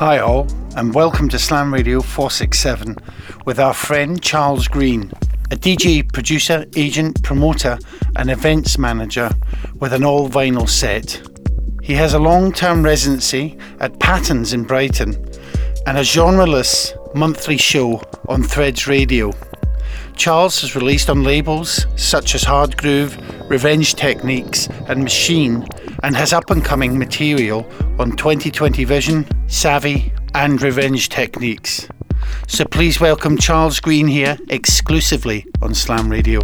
Hi, all, and welcome to Slam Radio 467 with our friend Charles Green, a DJ, producer, agent, promoter, and events manager with an all vinyl set. He has a long term residency at Patterns in Brighton and a genreless monthly show on Threads Radio. Charles has released on labels such as Hard Groove, Revenge Techniques, and Machine, and has up and coming material on 2020 Vision, Savvy, and Revenge Techniques. So please welcome Charles Green here exclusively on Slam Radio.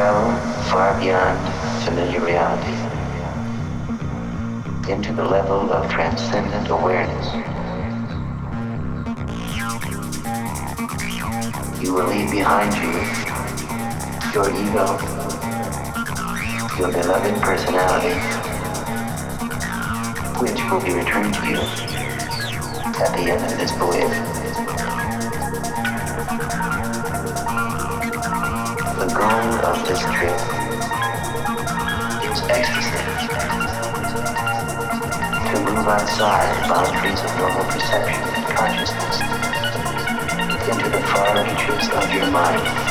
Travel far beyond familiar reality into the level of transcendent awareness. You will leave behind you your ego, your beloved personality, which will be returned to you at the end of this voyage. Goal of this trip is ecstasy. To move outside the boundaries of normal perception and consciousness into the far reaches of your mind.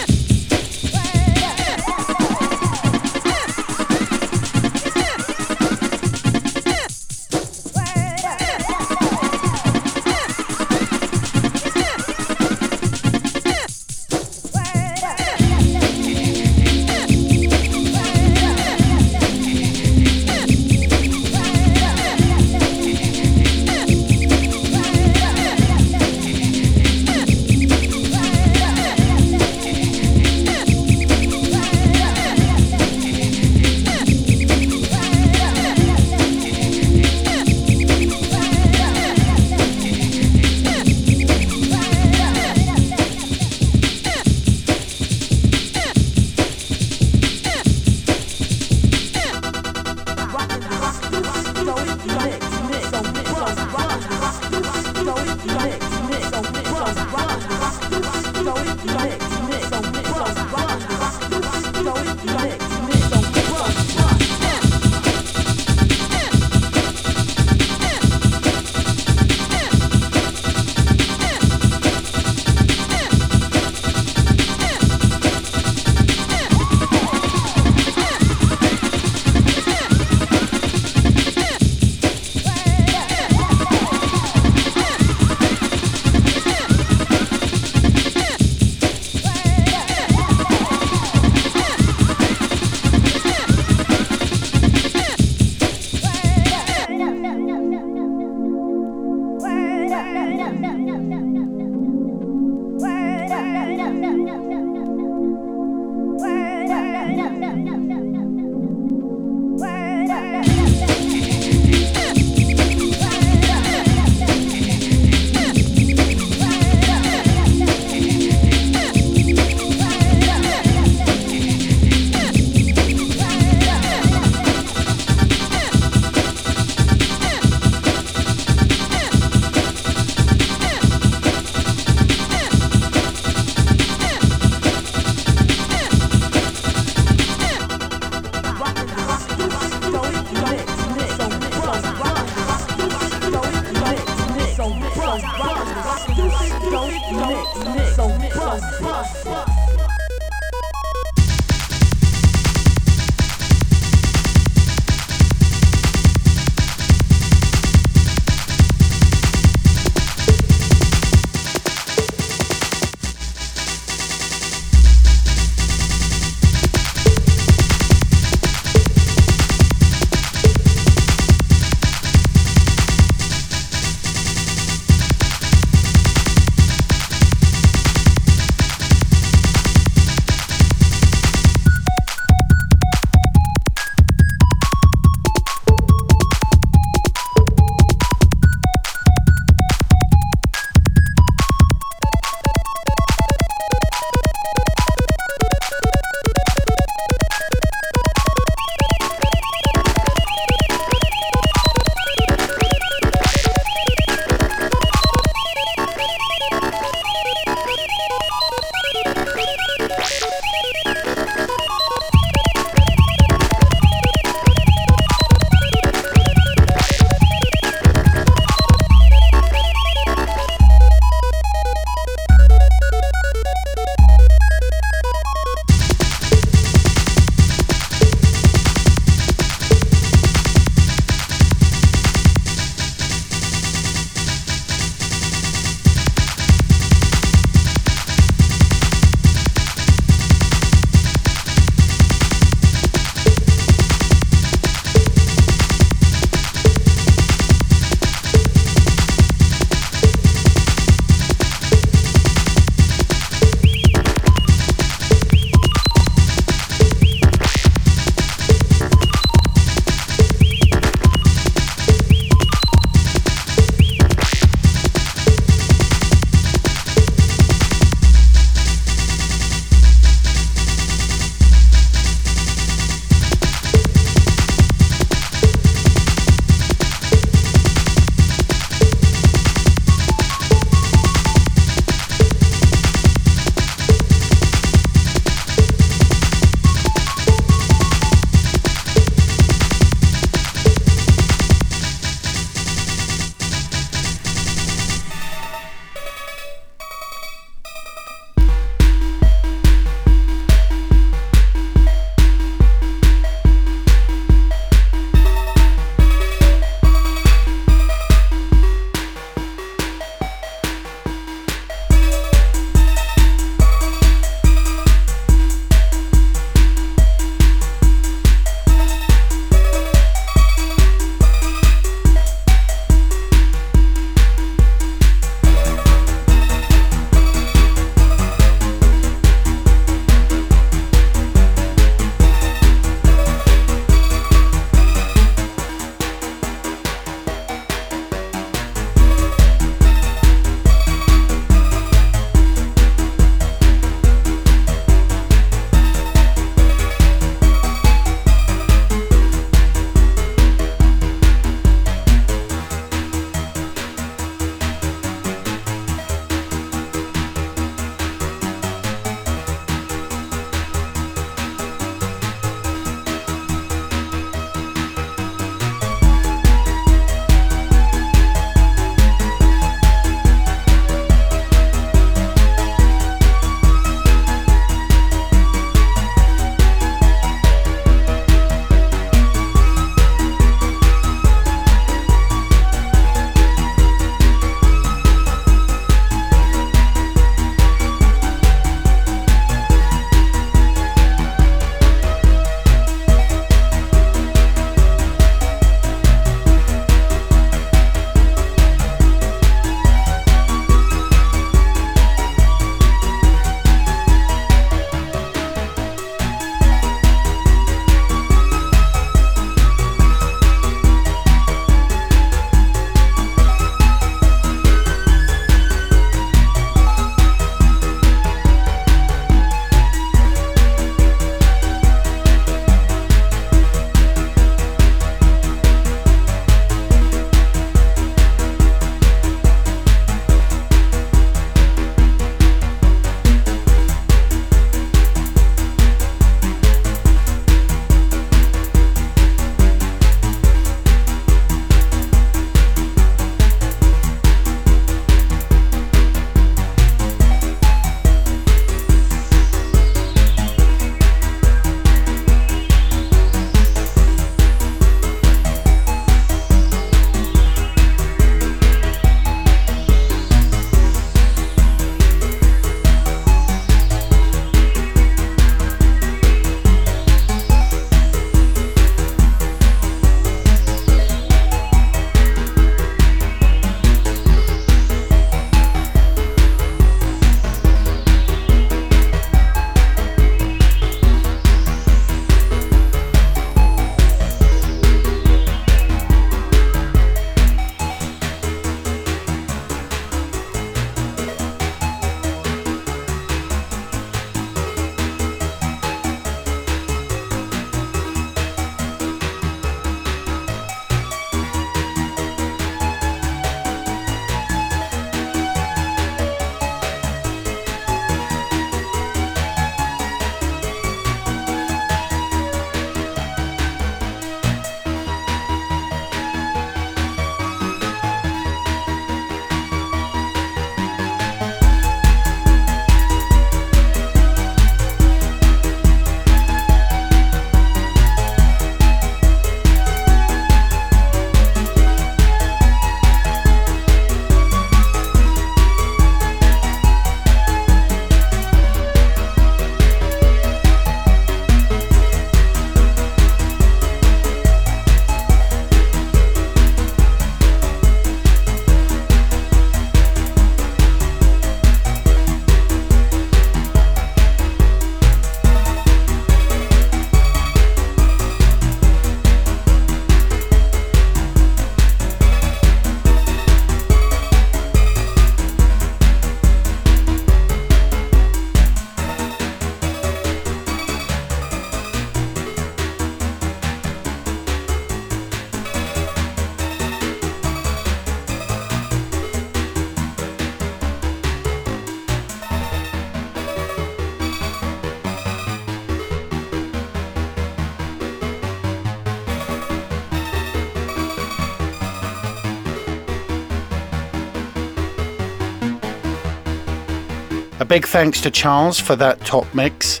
Big thanks to Charles for that top mix.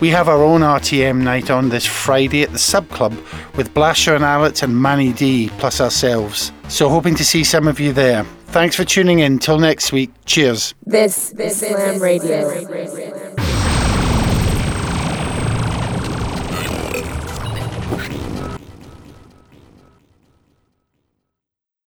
We have our own RTM night on this Friday at the Sub Club with Blasher and Alex and Manny D plus ourselves. So hoping to see some of you there. Thanks for tuning in. Till next week. Cheers. This, this is Slam Radio.